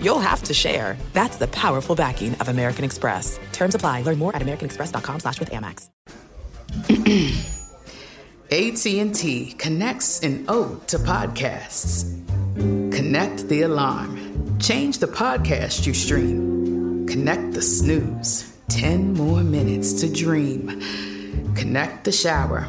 you'll have to share. That's the powerful backing of American Express. Terms apply. Learn more at americanexpress.com slash with Amex. AT&T connects an ode to podcasts. Connect the alarm. Change the podcast you stream. Connect the snooze. 10 more minutes to dream. Connect the shower.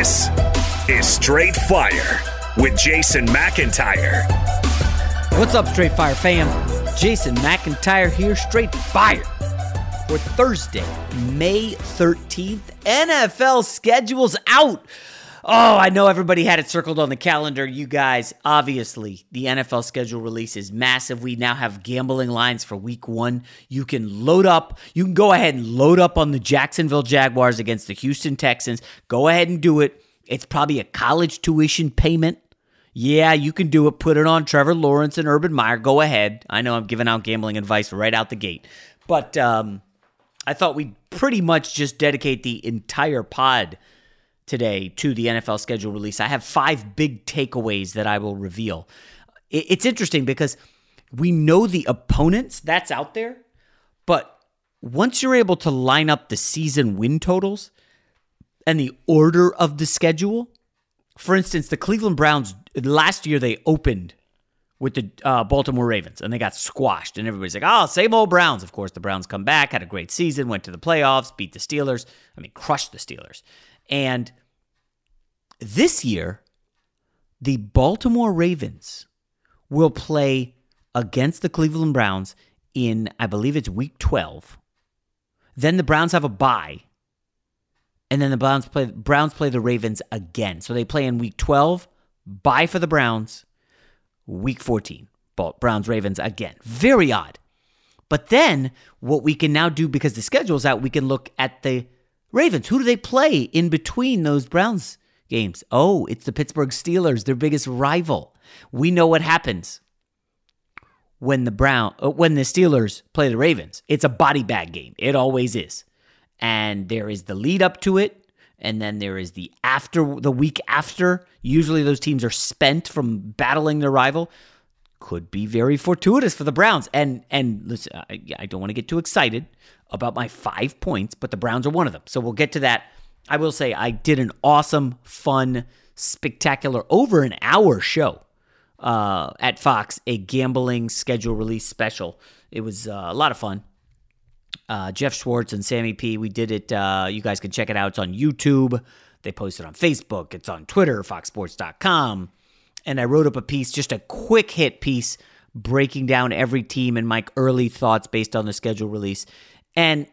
This is Straight Fire with Jason McIntyre. What's up, Straight Fire fam? Jason McIntyre here, Straight Fire. For Thursday, May 13th, NFL schedule's out. Oh, I know everybody had it circled on the calendar. You guys, obviously, the NFL schedule release is massive. We now have gambling lines for week one. You can load up, you can go ahead and load up on the Jacksonville Jaguars against the Houston Texans. Go ahead and do it. It's probably a college tuition payment. Yeah, you can do it. Put it on Trevor Lawrence and Urban Meyer. Go ahead. I know I'm giving out gambling advice right out the gate. But um, I thought we'd pretty much just dedicate the entire pod today to the NFL schedule release. I have five big takeaways that I will reveal. It's interesting because we know the opponents that's out there, but once you're able to line up the season win totals and the order of the schedule, for instance, the Cleveland Browns last year they opened with the uh, Baltimore Ravens and they got squashed, and everybody's like, "Oh, same old Browns." Of course, the Browns come back, had a great season, went to the playoffs, beat the Steelers. I mean, crushed the Steelers, and this year, the Baltimore Ravens will play against the Cleveland Browns in, I believe it's week 12. Then the Browns have a bye. And then the Browns play Browns play the Ravens again. So they play in week 12, bye for the Browns, week 14. Browns Ravens again. Very odd. But then what we can now do because the schedule's out, we can look at the Ravens. Who do they play in between those Browns games. Oh, it's the Pittsburgh Steelers, their biggest rival. We know what happens when the Brown uh, when the Steelers play the Ravens. It's a body bag game. It always is. And there is the lead up to it and then there is the after the week after. Usually those teams are spent from battling their rival. could be very fortuitous for the Browns. And and listen, I, I don't want to get too excited about my five points, but the Browns are one of them. So we'll get to that. I will say I did an awesome, fun, spectacular, over an hour show uh, at Fox, a gambling schedule release special. It was uh, a lot of fun. Uh, Jeff Schwartz and Sammy P. We did it. Uh, you guys can check it out. It's on YouTube. They post it on Facebook. It's on Twitter, foxsports.com. And I wrote up a piece, just a quick hit piece, breaking down every team and my early thoughts based on the schedule release. And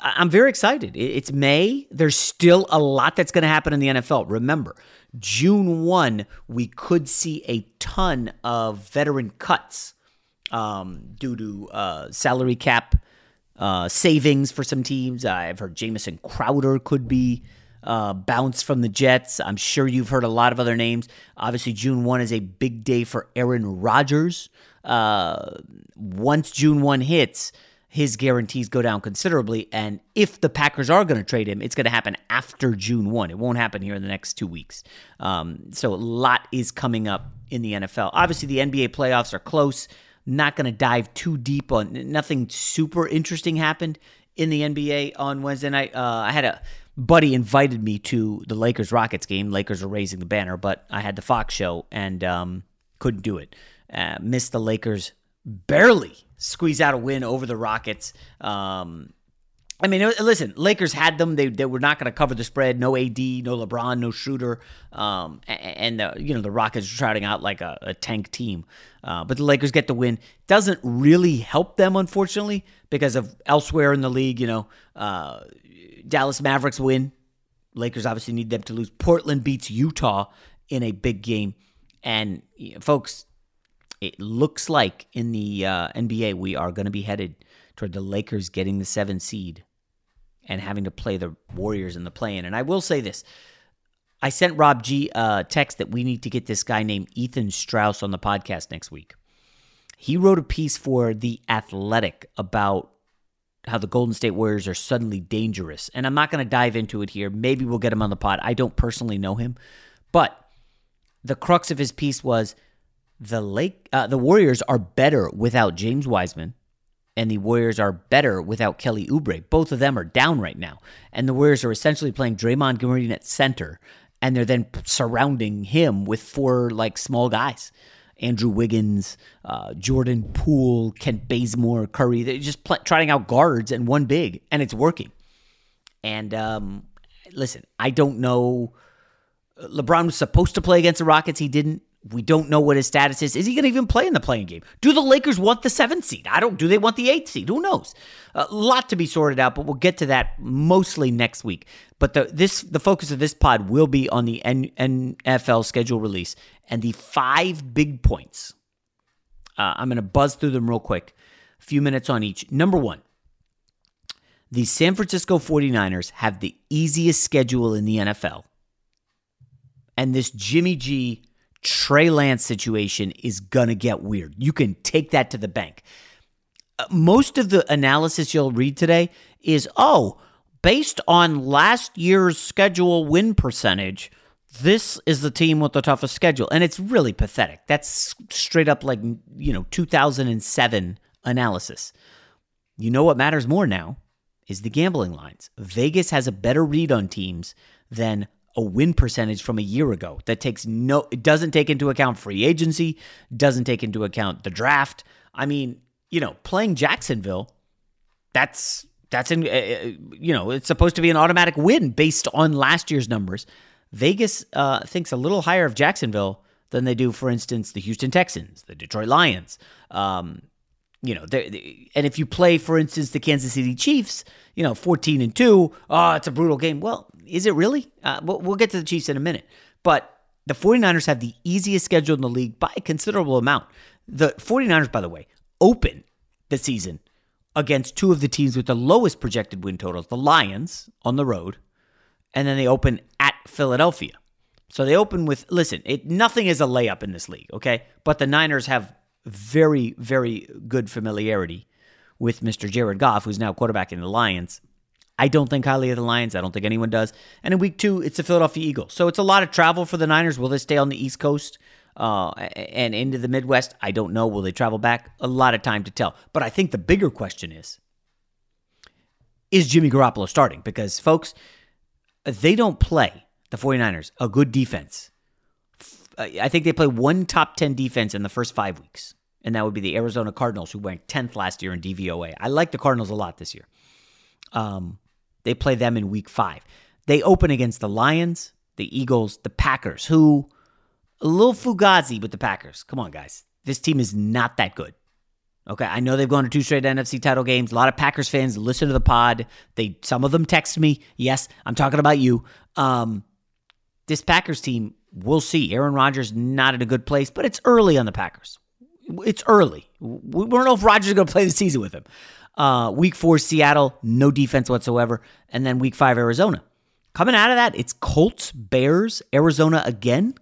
I'm very excited. It's May. There's still a lot that's going to happen in the NFL. Remember, June 1, we could see a ton of veteran cuts um, due to uh, salary cap uh, savings for some teams. I've heard Jamison Crowder could be uh, bounced from the Jets. I'm sure you've heard a lot of other names. Obviously, June 1 is a big day for Aaron Rodgers. Uh, once June 1 hits, his guarantees go down considerably. And if the Packers are going to trade him, it's going to happen after June 1. It won't happen here in the next two weeks. Um, so a lot is coming up in the NFL. Obviously, the NBA playoffs are close. Not going to dive too deep on nothing super interesting happened in the NBA on Wednesday night. Uh, I had a buddy invited me to the Lakers Rockets game. Lakers are raising the banner, but I had the Fox show and um, couldn't do it. Uh, missed the Lakers barely squeeze out a win over the Rockets. Um, I mean, listen, Lakers had them. They, they were not going to cover the spread. No AD, no LeBron, no shooter. Um, and, the, you know, the Rockets are trotting out like a, a tank team. Uh, but the Lakers get the win. Doesn't really help them, unfortunately, because of elsewhere in the league. You know, uh, Dallas Mavericks win. Lakers obviously need them to lose. Portland beats Utah in a big game. And, you know, folks, it looks like in the uh, NBA we are going to be headed toward the Lakers getting the seven seed and having to play the Warriors in the play-in. And I will say this: I sent Rob G a text that we need to get this guy named Ethan Strauss on the podcast next week. He wrote a piece for the Athletic about how the Golden State Warriors are suddenly dangerous, and I'm not going to dive into it here. Maybe we'll get him on the pod. I don't personally know him, but the crux of his piece was the Lake uh, the Warriors are better without James Wiseman and the Warriors are better without Kelly Oubre. Both of them are down right now. And the Warriors are essentially playing Draymond Green at center and they're then surrounding him with four like small guys. Andrew Wiggins, uh, Jordan Poole, Kent Bazemore, Curry. They're just pl- trying out guards and one big, and it's working. And um, listen, I don't know. LeBron was supposed to play against the Rockets. He didn't. We don't know what his status is. Is he going to even play in the play-in game? Do the Lakers want the seventh seed? I don't. Do they want the eighth seed? Who knows? A lot to be sorted out, but we'll get to that mostly next week. But the this the focus of this pod will be on the N, NFL schedule release and the five big points. Uh, I'm going to buzz through them real quick, a few minutes on each. Number one, the San Francisco 49ers have the easiest schedule in the NFL. And this Jimmy G Trey Lance situation is going to get weird. You can take that to the bank. Uh, most of the analysis you'll read today is oh, based on last year's schedule win percentage, this is the team with the toughest schedule. And it's really pathetic. That's straight up like, you know, 2007 analysis. You know what matters more now is the gambling lines. Vegas has a better read on teams than a win percentage from a year ago that takes no it doesn't take into account free agency, doesn't take into account the draft. I mean, you know, playing Jacksonville, that's that's in uh, you know, it's supposed to be an automatic win based on last year's numbers. Vegas uh, thinks a little higher of Jacksonville than they do, for instance, the Houston Texans, the Detroit Lions. Um, you know, and if you play, for instance, the Kansas City Chiefs, you know, 14 and 2, oh, it's a brutal game. Well, is it really? Uh, we'll, we'll get to the Chiefs in a minute. But the 49ers have the easiest schedule in the league by a considerable amount. The 49ers, by the way, open the season against two of the teams with the lowest projected win totals the Lions on the road, and then they open at Philadelphia. So they open with, listen, it, nothing is a layup in this league, okay? But the Niners have very, very good familiarity with Mr. Jared Goff, who's now quarterback in the Lions. I don't think highly of the Lions. I don't think anyone does. And in week two, it's the Philadelphia Eagles. So it's a lot of travel for the Niners. Will they stay on the East Coast? uh, and into the Midwest. I don't know. Will they travel back? A lot of time to tell. But I think the bigger question is is Jimmy Garoppolo starting? Because, folks, they don't play, the 49ers, a good defense. I think they play one top 10 defense in the first five weeks, and that would be the Arizona Cardinals, who ranked 10th last year in DVOA. I like the Cardinals a lot this year. Um, they play them in week five. They open against the Lions, the Eagles, the Packers, who a little fugazi with the Packers. Come on, guys. This team is not that good. Okay, I know they've gone to two straight NFC title games. A lot of Packers fans listen to the pod. They some of them text me. Yes, I'm talking about you. Um, this Packers team, we'll see. Aaron Rodgers not in a good place, but it's early on the Packers. It's early. We don't know if Rodgers is going to play the season with him. Uh, week four, Seattle, no defense whatsoever, and then week five, Arizona. Coming out of that, it's Colts, Bears, Arizona again.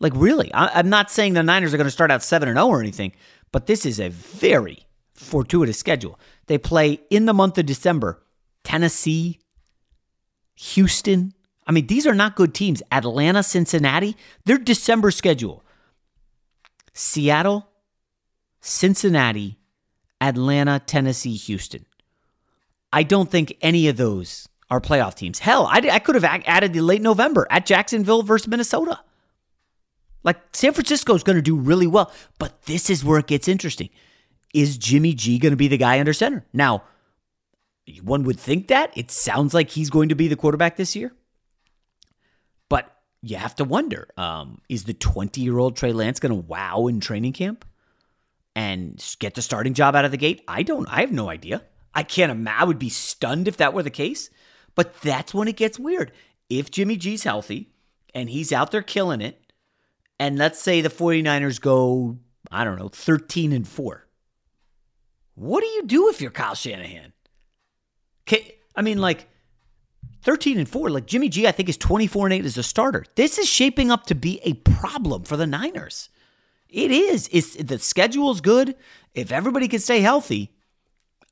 Like really, I, am not saying the Niners are going to start out seven and zero oh or anything, but this is a very fortuitous schedule. They play in the month of December Tennessee, Houston. I mean, these are not good teams. Atlanta, Cincinnati, their December schedule. Seattle, Cincinnati, Atlanta, Tennessee, Houston. I don't think any of those are playoff teams. Hell, I, I could have added the late November at Jacksonville versus Minnesota. Like San Francisco is going to do really well, but this is where it gets interesting. Is Jimmy G going to be the guy under center? Now, one would think that. It sounds like he's going to be the quarterback this year. You have to wonder um, is the 20 year old Trey Lance going to wow in training camp and get the starting job out of the gate? I don't, I have no idea. I can't imagine. I would be stunned if that were the case. But that's when it gets weird. If Jimmy G's healthy and he's out there killing it, and let's say the 49ers go, I don't know, 13 and 4. What do you do if you're Kyle Shanahan? I mean, like 13 and 4, like Jimmy G, I think is 24 and 8 as a starter. This is shaping up to be a problem for the Niners. It is. It's the schedule's good. If everybody can stay healthy,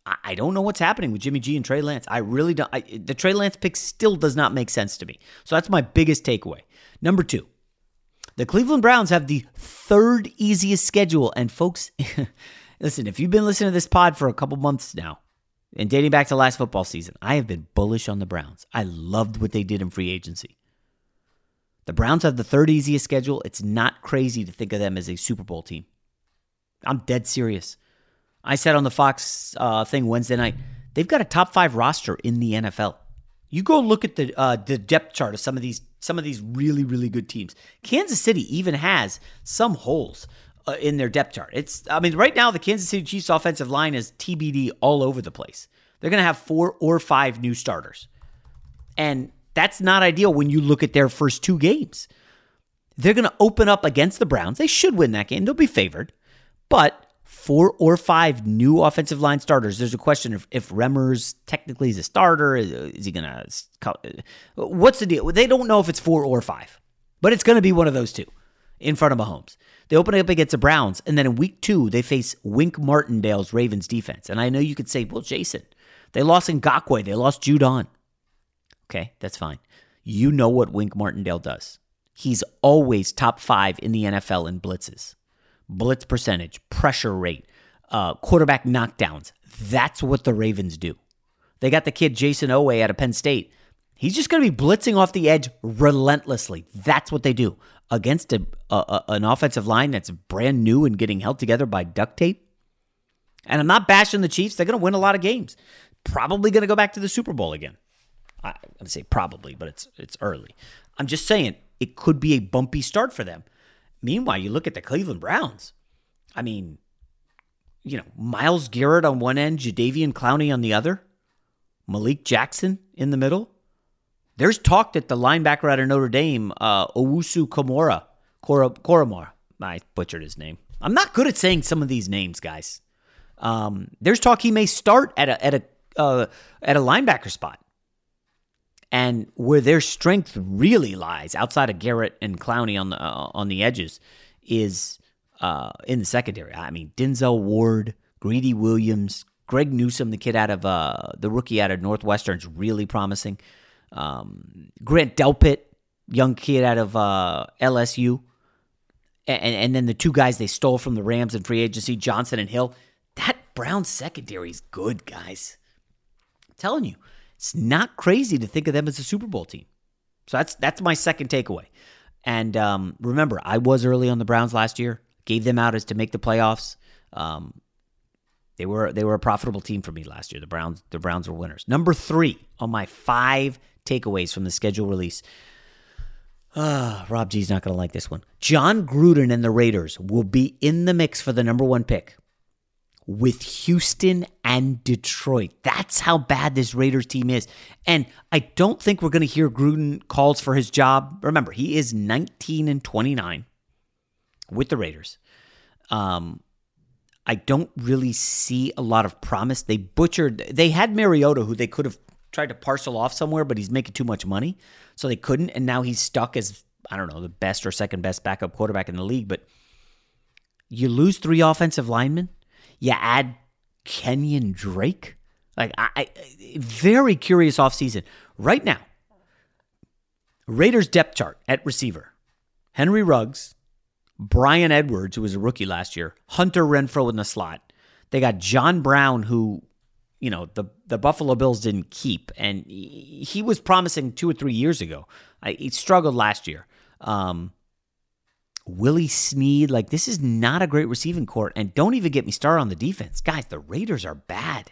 I don't know what's happening with Jimmy G and Trey Lance. I really don't. I, the Trey Lance pick still does not make sense to me. So that's my biggest takeaway. Number two, the Cleveland Browns have the third easiest schedule. And folks, listen, if you've been listening to this pod for a couple months now and dating back to last football season, I have been bullish on the Browns. I loved what they did in free agency. The Browns have the third easiest schedule. It's not crazy to think of them as a Super Bowl team. I'm dead serious. I said on the Fox uh, thing Wednesday night, they've got a top five roster in the NFL. You go look at the uh, the depth chart of some of these some of these really really good teams. Kansas City even has some holes uh, in their depth chart. It's I mean right now the Kansas City Chiefs offensive line is TBD all over the place. They're going to have four or five new starters. And that's not ideal when you look at their first two games. They're going to open up against the Browns. They should win that game. They'll be favored. But four or five new offensive line starters. There's a question of if Remmers technically is a starter. Is, is he going to. What's the deal? They don't know if it's four or five, but it's going to be one of those two in front of Mahomes. They open up against the Browns, and then in week two, they face Wink Martindale's Ravens defense. And I know you could say, well, Jason, they lost Ngakoue, they lost Judon. Okay, that's fine. You know what Wink Martindale does. He's always top five in the NFL in blitzes blitz percentage, pressure rate, uh, quarterback knockdowns. That's what the Ravens do. They got the kid Jayson Oweh out of Penn State. He's just going to be blitzing off the edge relentlessly. That's what they do against a, a, an offensive line that's brand new and getting held together by duct tape. And I'm not bashing the Chiefs. They're going to win a lot of games. Probably going to go back to the Super Bowl again. I'm going to say probably, but it's it's early. I'm just saying it could be a bumpy start for them. Meanwhile, you look at the Cleveland Browns. I mean, you know, Myles Garrett on one end, Jadeveon Clowney on the other, Malik Jackson in the middle. There's talk that the linebacker out of Notre Dame, uh, Owusu Komora, Koramor, I butchered his name. I'm not good at saying some of these names, guys. Um, there's talk he may start at a at a uh, at a linebacker spot and where their strength really lies outside of Garrett and Clowney on the uh, on the edges is uh, in the secondary. I mean, Denzel Ward, Greedy Williams, Greg Newsome, the kid out of uh, the rookie out of Northwestern, is really promising. Um, Grant Delpit, young kid out of uh, LSU. and, and then the two guys they stole from the Rams in free agency, Johnson and Hill. That Browns secondary is good, guys. I'm telling you, it's not crazy to think of them as a Super Bowl team. So that's that's my second takeaway. And um, remember, I was early on the Browns last year. Gave them out as to make the playoffs. Um, they were they were a profitable team for me last year. The Browns the Browns were winners. Number three on my five takeaways from the schedule release. Ah, Rob G's not going to like this one. Jon Gruden and the Raiders will be in the mix for the number one pick with Houston and Detroit. That's how bad this Raiders team is. And I don't think we're going to hear Gruden calls for his job. Remember, he is 19 and 29 with the Raiders. Um, I don't really see a lot of promise. They butchered, they had Mariota, who they could have tried to parcel off somewhere, but he's making too much money. So they couldn't. And now he's stuck as, I don't know, the best or second best backup quarterback in the league. But you lose three offensive linemen, you add Kenyan Drake. Like, I, I very curious offseason. Right now, Raiders depth chart at receiver Henry Ruggs, Bryan Edwards, who was a rookie last year, Hunter Renfrow in the slot. They got John Brown, who you know the the Buffalo Bills didn't keep, and he was promising two or three years ago. I, he struggled last year. Um, Willie Snead, like this is not a great receiving court, and don't even get me started on the defense, guys. The Raiders are bad.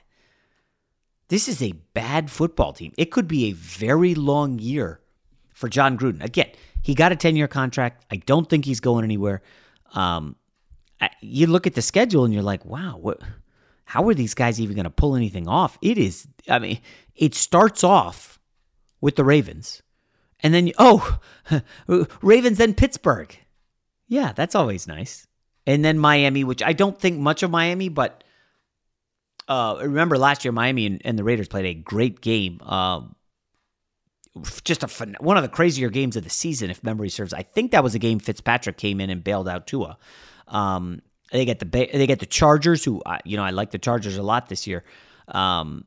This is a bad football team. It could be a very long year for Jon Gruden. Again, he got a ten year contract. I don't think he's going anywhere. Um, I, you look at the schedule and you're like, wow, what? How are these guys even going to pull anything off? It is, I mean, it starts off with the Ravens. And then, oh, Ravens, then Pittsburgh. Yeah, that's always nice. And then Miami, which I don't think much of Miami, but uh, remember last year, Miami and, and, the Raiders played a great game. Um, just a fun, one of the crazier games of the season, if memory serves. I think that was a game Fitzpatrick came in and bailed out Tua. Um, they get the they get the Chargers, who you know I like the Chargers a lot this year. Um,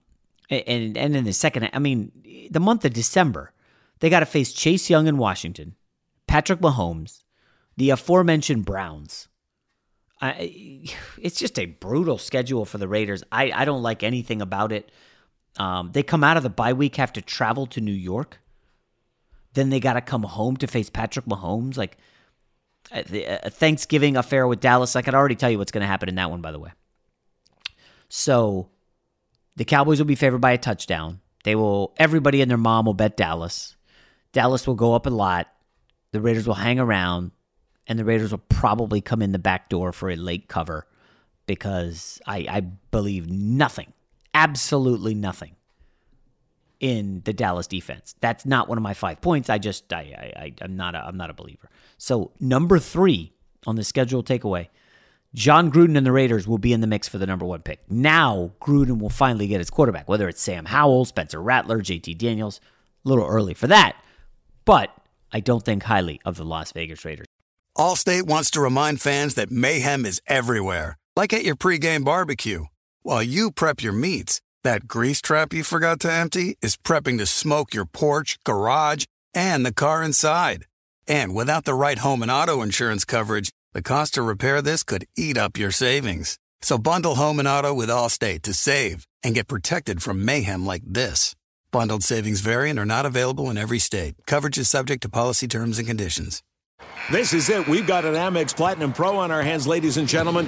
and and in the second, I mean, the month of December, they got to face Chase Young in Washington, Patrick Mahomes, the aforementioned Browns. I, it's just a brutal schedule for the Raiders. I, I don't like anything about it. Um, they come out of the bye week, have to travel to New York. Then they got to come home to face Patrick Mahomes. Like Uh, uh, a Thanksgiving affair with Dallas. I could already tell you what's going to happen in that one, by the way. So the Cowboys will be favored by a touchdown. They will, everybody and their mom will bet Dallas. Dallas will go up a lot. The Raiders will hang around, and the Raiders will probably come in the back door for a late cover because I, I believe nothing, absolutely nothing in the Dallas defense. That's not one of my five points. I just I, I I'm not a, I'm not a believer. So number three on the schedule takeaway, Jon Gruden and the Raiders will be in the mix for the number one pick. Now Gruden will finally get his quarterback, whether it's Sam Howell, Spencer Rattler, JT Daniels. A little early for that, but I don't think highly of the Las Vegas Raiders. Allstate wants to remind fans that mayhem is everywhere, like at your pregame barbecue. While you prep your meats that grease trap you forgot to empty is prepping to smoke your porch, garage, and the car inside. And without the right home and auto insurance coverage, the cost to repair this could eat up your savings. So bundle home and auto with Allstate to save and get protected from mayhem like this. Bundled savings variant are not available in every state. Coverage is subject to policy terms and conditions. This is it. We've got an Amex Platinum Pro on our hands, ladies and gentlemen.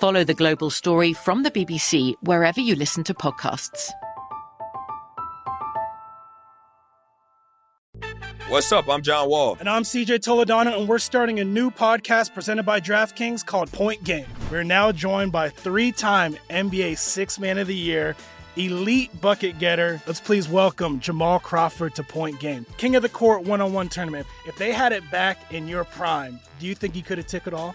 Follow The Global Story from the BBC wherever you listen to podcasts. What's up? I'm John Wall. And I'm CJ Toledano, and we're starting a new podcast presented by DraftKings called Point Game. We're now joined by three time NBA Six Man of the Year, elite bucket getter. Let's please welcome Jamal Crawford to Point Game. King of the Court one on one tournament. If they had it back in your prime, do you think he could have took it all?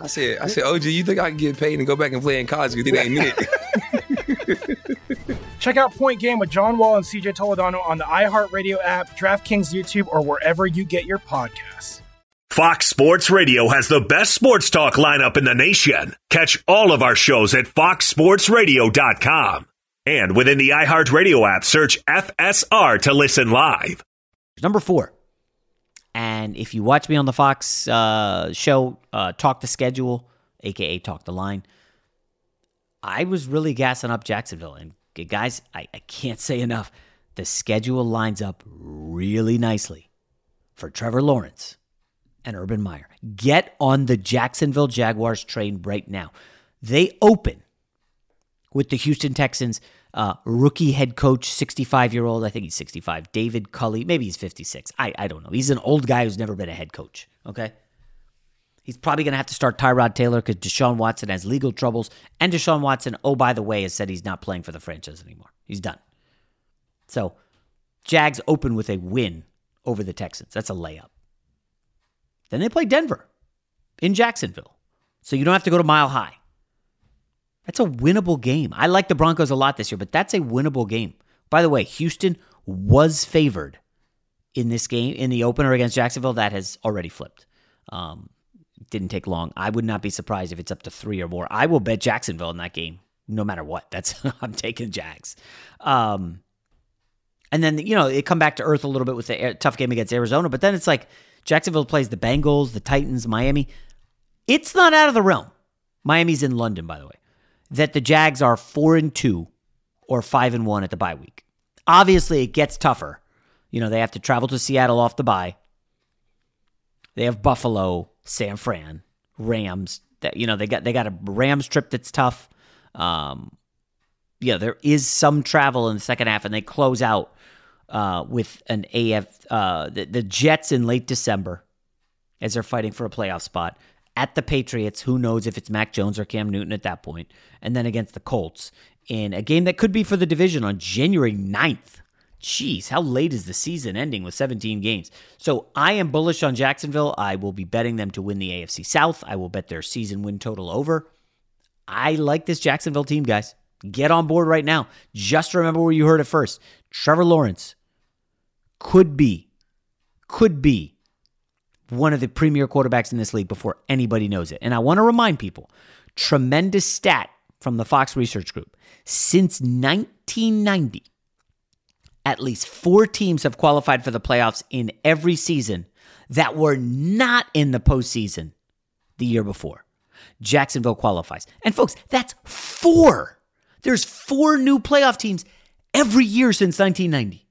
I said, I said, OG, you think I can get paid and go back and play in college? Because it ain't it. Check out Point Game with John Wall and CJ Toledano on the iHeartRadio app, DraftKings YouTube, or wherever you get your podcasts. Fox Sports Radio has the best sports talk lineup in the nation. Catch all of our shows at foxsportsradio.com. And within the iHeartRadio app, search FSR to listen live. Number four. And if you watch me on the Fox uh, show, uh, Talk the Schedule, aka Talk the Line, I was really gassing up Jacksonville. And guys, I, I can't say enough. The schedule lines up really nicely for Trevor Lawrence and Urban Meyer. Get on the Jacksonville Jaguars train right now. They open with the Houston Texans uh, rookie head coach, 65 year old. I think he's 65. David Culley. Maybe he's 56. I, I don't know. He's an old guy who's never been a head coach. Okay. He's probably going to have to start Tyrod Taylor because Deshaun Watson has legal troubles. And Deshaun Watson, oh, by the way, has said he's not playing for the franchise anymore. He's done. So, Jags open with a win over the Texans. That's a layup. Then they play Denver in Jacksonville. So you don't have to go to Mile High. That's a winnable game. I like the Broncos a lot this year, but that's a winnable game. By the way, Houston was favored in this game in the opener against Jacksonville. That has already flipped. Um, didn't take long. I would not be surprised if it's up to three or more. I will bet Jacksonville in that game, no matter what. That's I'm taking Jags. Um, and then you know it come back to earth a little bit with the tough game against Arizona, but then it's like Jacksonville plays the Bengals, the Titans, Miami. It's not out of the realm. Miami's in London, by the way. That the Jags are four and two or five and one at the bye week. Obviously, it gets tougher. You know they have to travel to Seattle off the bye. They have Buffalo, San Fran, Rams. That you know they got they got a Rams trip that's tough. Um, yeah, there is some travel in the second half, and they close out uh, with an AF uh, the, the Jets in late December as they're fighting for a playoff spot at the Patriots. Who knows if it's Mac Jones or Cam Newton at that point, and then against the Colts in a game that could be for the division on January 9th. Jeez, how late is the season ending with 17 games? So I am bullish on Jacksonville. I will be betting them to win the AFC South. I will bet their season win total over. I like this Jacksonville team, guys. Get on board right now. Just remember where you heard it first. Trevor Lawrence could be, could be one of the premier quarterbacks in this league before anybody knows it. And I want to remind people tremendous stat from the Fox Research Group. Since 1990, at least four teams have qualified for the playoffs in every season that were not in the postseason the year before. Jacksonville qualifies. And folks, that's four. There's four new playoff teams every year since 1990.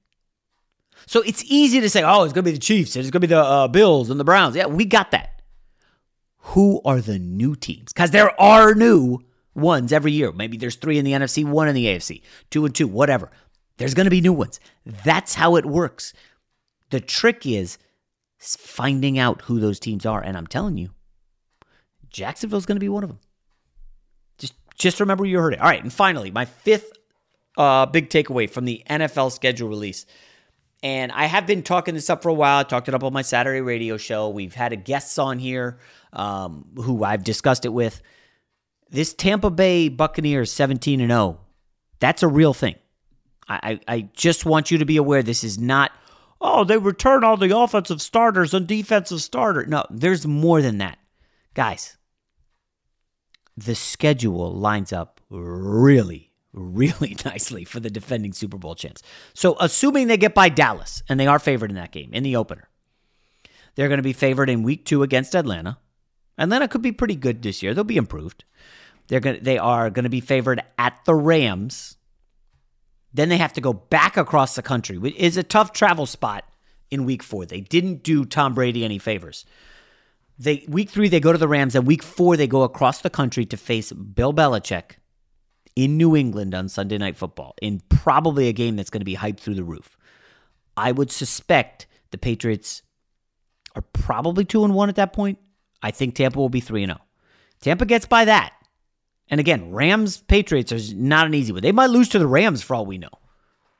So it's easy to say, oh, it's going to be the Chiefs and it's going to be the uh, Bills and the Browns. Yeah, we got that. Who are the new teams? Because there are new ones every year. Maybe there's three in the NFC, one in the AFC, two and two, whatever. There's going to be new ones. That's how it works. The trick is finding out who those teams are. And I'm telling you, Jacksonville's going to be one of them. Just, just remember you heard it. All right. And finally, my fifth uh, big takeaway from the NFL schedule release. And I have been talking this up for a while. I talked it up on my Saturday radio show. We've had a guests on here um, who I've discussed it with. This Tampa Bay Buccaneers 17 and 0, that's a real thing. I, I, I just want you to be aware this is not, oh, they return all the offensive starters and defensive starter. No, there's more than that. Guys, the schedule lines up really, really nicely for the defending Super Bowl champs. So, assuming they get by Dallas, and they are favored in that game, in the opener, they're going to be favored in week two against Atlanta. Atlanta could be pretty good this year. They'll be improved. They're going they are going to be favored at the Rams. Then they have to go back across the country, which is a tough travel spot in week four. They didn't do Tom Brady any favors. They week three they go to the Rams, and week four they go across the country to face Bill Belichick in New England on Sunday Night Football in probably a game that's going to be hyped through the roof. I would suspect the Patriots are probably two and one at that point. I think Tampa will be three and zero. Tampa gets by that. And again, Rams Patriots is not an easy one. They might lose to the Rams for all we know.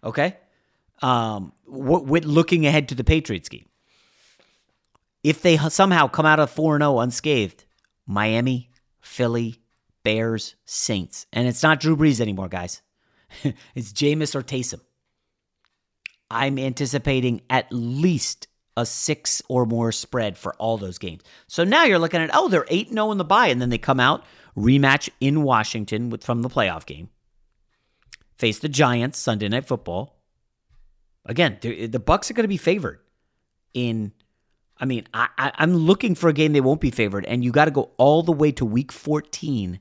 Okay, um, with looking ahead to the Patriots game, if they somehow come out of four and zero unscathed, Miami, Philly, Bears, Saints, and it's not Drew Brees anymore, guys. it's Jameis or Taysom. I'm anticipating at least a six or more spread for all those games. So now you're looking at, oh, they're 8 0 in the bye, and then they come out rematch in Washington with, from the playoff game. Face the Giants Sunday Night Football. Again, the Bucs are going to be favored. In, I mean, I, I, I'm looking for a game they won't be favored, and you got to go all the way to Week 14.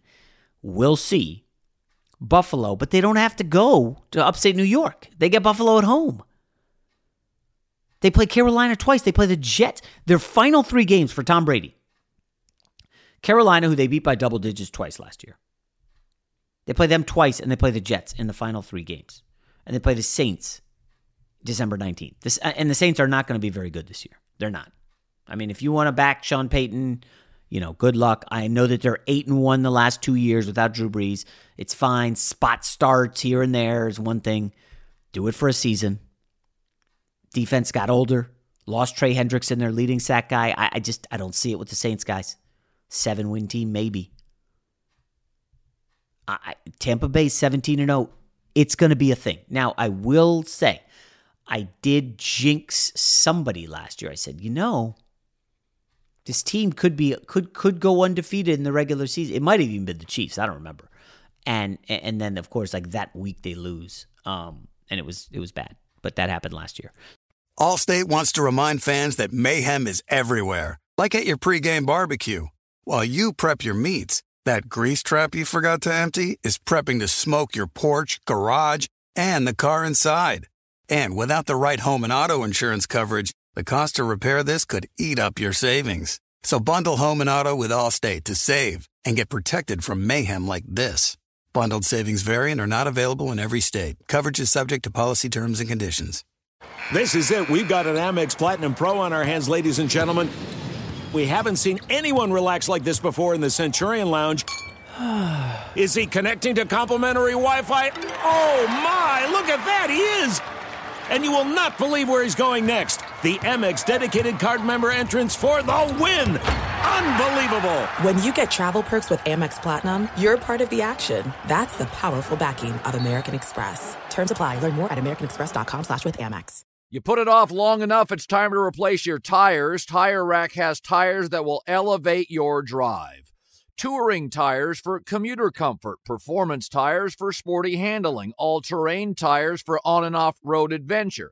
We'll see. Buffalo, but they don't have to go to upstate New York. They get Buffalo at home. They play Carolina twice. They play the Jets. Their final three games for Tom Brady Carolina, who they beat by double digits twice last year. They play them twice, and they play the Jets in the final three games. And they play the Saints December 19th. This, and the Saints are not going to be very good this year. They're not. I mean, if you want to back Sean Payton, you know, good luck. I know that they're 8 and 1 the last two years without Drew Brees. It's fine. Spot starts here and there is one thing. Do it for a season. Defense got older. Lost Trey Hendrickson, their leading sack guy. I, I just I don't see it with the Saints guys seven win team, maybe. I, Tampa Bay 17 and 0. It's going to be a thing. Now, I will say, I did jinx somebody last year. I said, you know, this team could be could could go undefeated in the regular season. It might have even been the Chiefs. I don't remember. And and then of course, like that week they lose. Um, and it was it was bad. But that happened last year. Allstate wants to remind fans that mayhem is everywhere, like at your pregame barbecue. While you prep your meats, that grease trap you forgot to empty is prepping to smoke your porch, garage, and the car inside. And without the right home and auto insurance coverage, the cost to repair this could eat up your savings. So bundle home and auto with Allstate to save and get protected from mayhem like this. Bundled savings variant are not available in every state. Coverage is subject to policy terms and conditions. This is it. We've got an Amex Platinum Pro on our hands, ladies and gentlemen. We haven't seen anyone relax like this before in the Centurion Lounge. is he connecting to complimentary Wi Fi? Oh my, look at that, he is! And you will not believe where he's going next. The Amex dedicated card member entrance for the win! Unbelievable! When you get travel perks with Amex Platinum, you're part of the action. That's the powerful backing of American Express. Terms apply. Learn more at americanexpress.com slash with Amex. You put it off long enough, it's time to replace your tires. Tire Rack has tires that will elevate your drive. Touring tires for commuter comfort, performance tires for sporty handling, all terrain tires for on and off road adventure.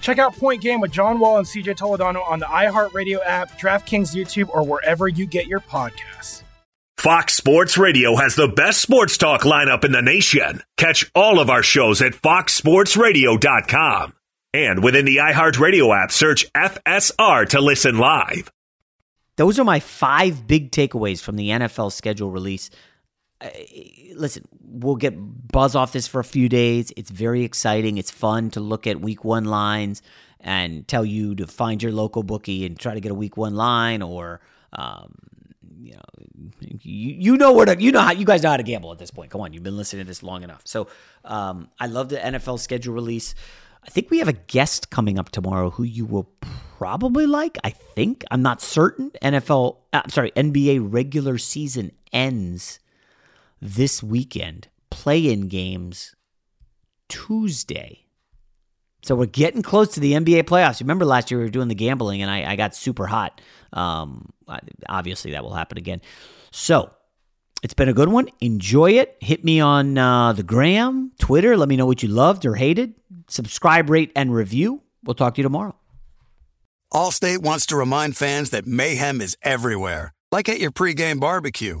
Check out Point Game with John Wall and CJ Toledano on the iHeartRadio app, DraftKings YouTube, or wherever you get your podcasts. Fox Sports Radio has the best sports talk lineup in the nation. Catch all of our shows at foxsportsradio.com. And within the iHeartRadio app, search FSR to listen live. Those are my five big takeaways from the NFL schedule release. Uh, listen, we'll get buzz off this for a few days. It's very exciting. It's fun to look at week one lines and tell you to find your local bookie and try to get a week one line or. Um, you know, you, you know where to, you know how, you guys know how to gamble at this point. Come on, you've been listening to this long enough. So, um, I love the NFL schedule release. I think we have a guest coming up tomorrow who you will probably like. I think I'm not certain. NFL, uh, I'm sorry, NBA regular season ends this weekend. Play-in games Tuesday. So we're getting close to the NBA playoffs. Remember last year we were doing the gambling and I, I got super hot. Um, obviously that will happen again. So it's been a good one. Enjoy it. Hit me on uh, the gram, Twitter. Let me know what you loved or hated. Subscribe, rate, and review. We'll talk to you tomorrow. Allstate wants to remind fans that mayhem is everywhere, like at your pregame barbecue.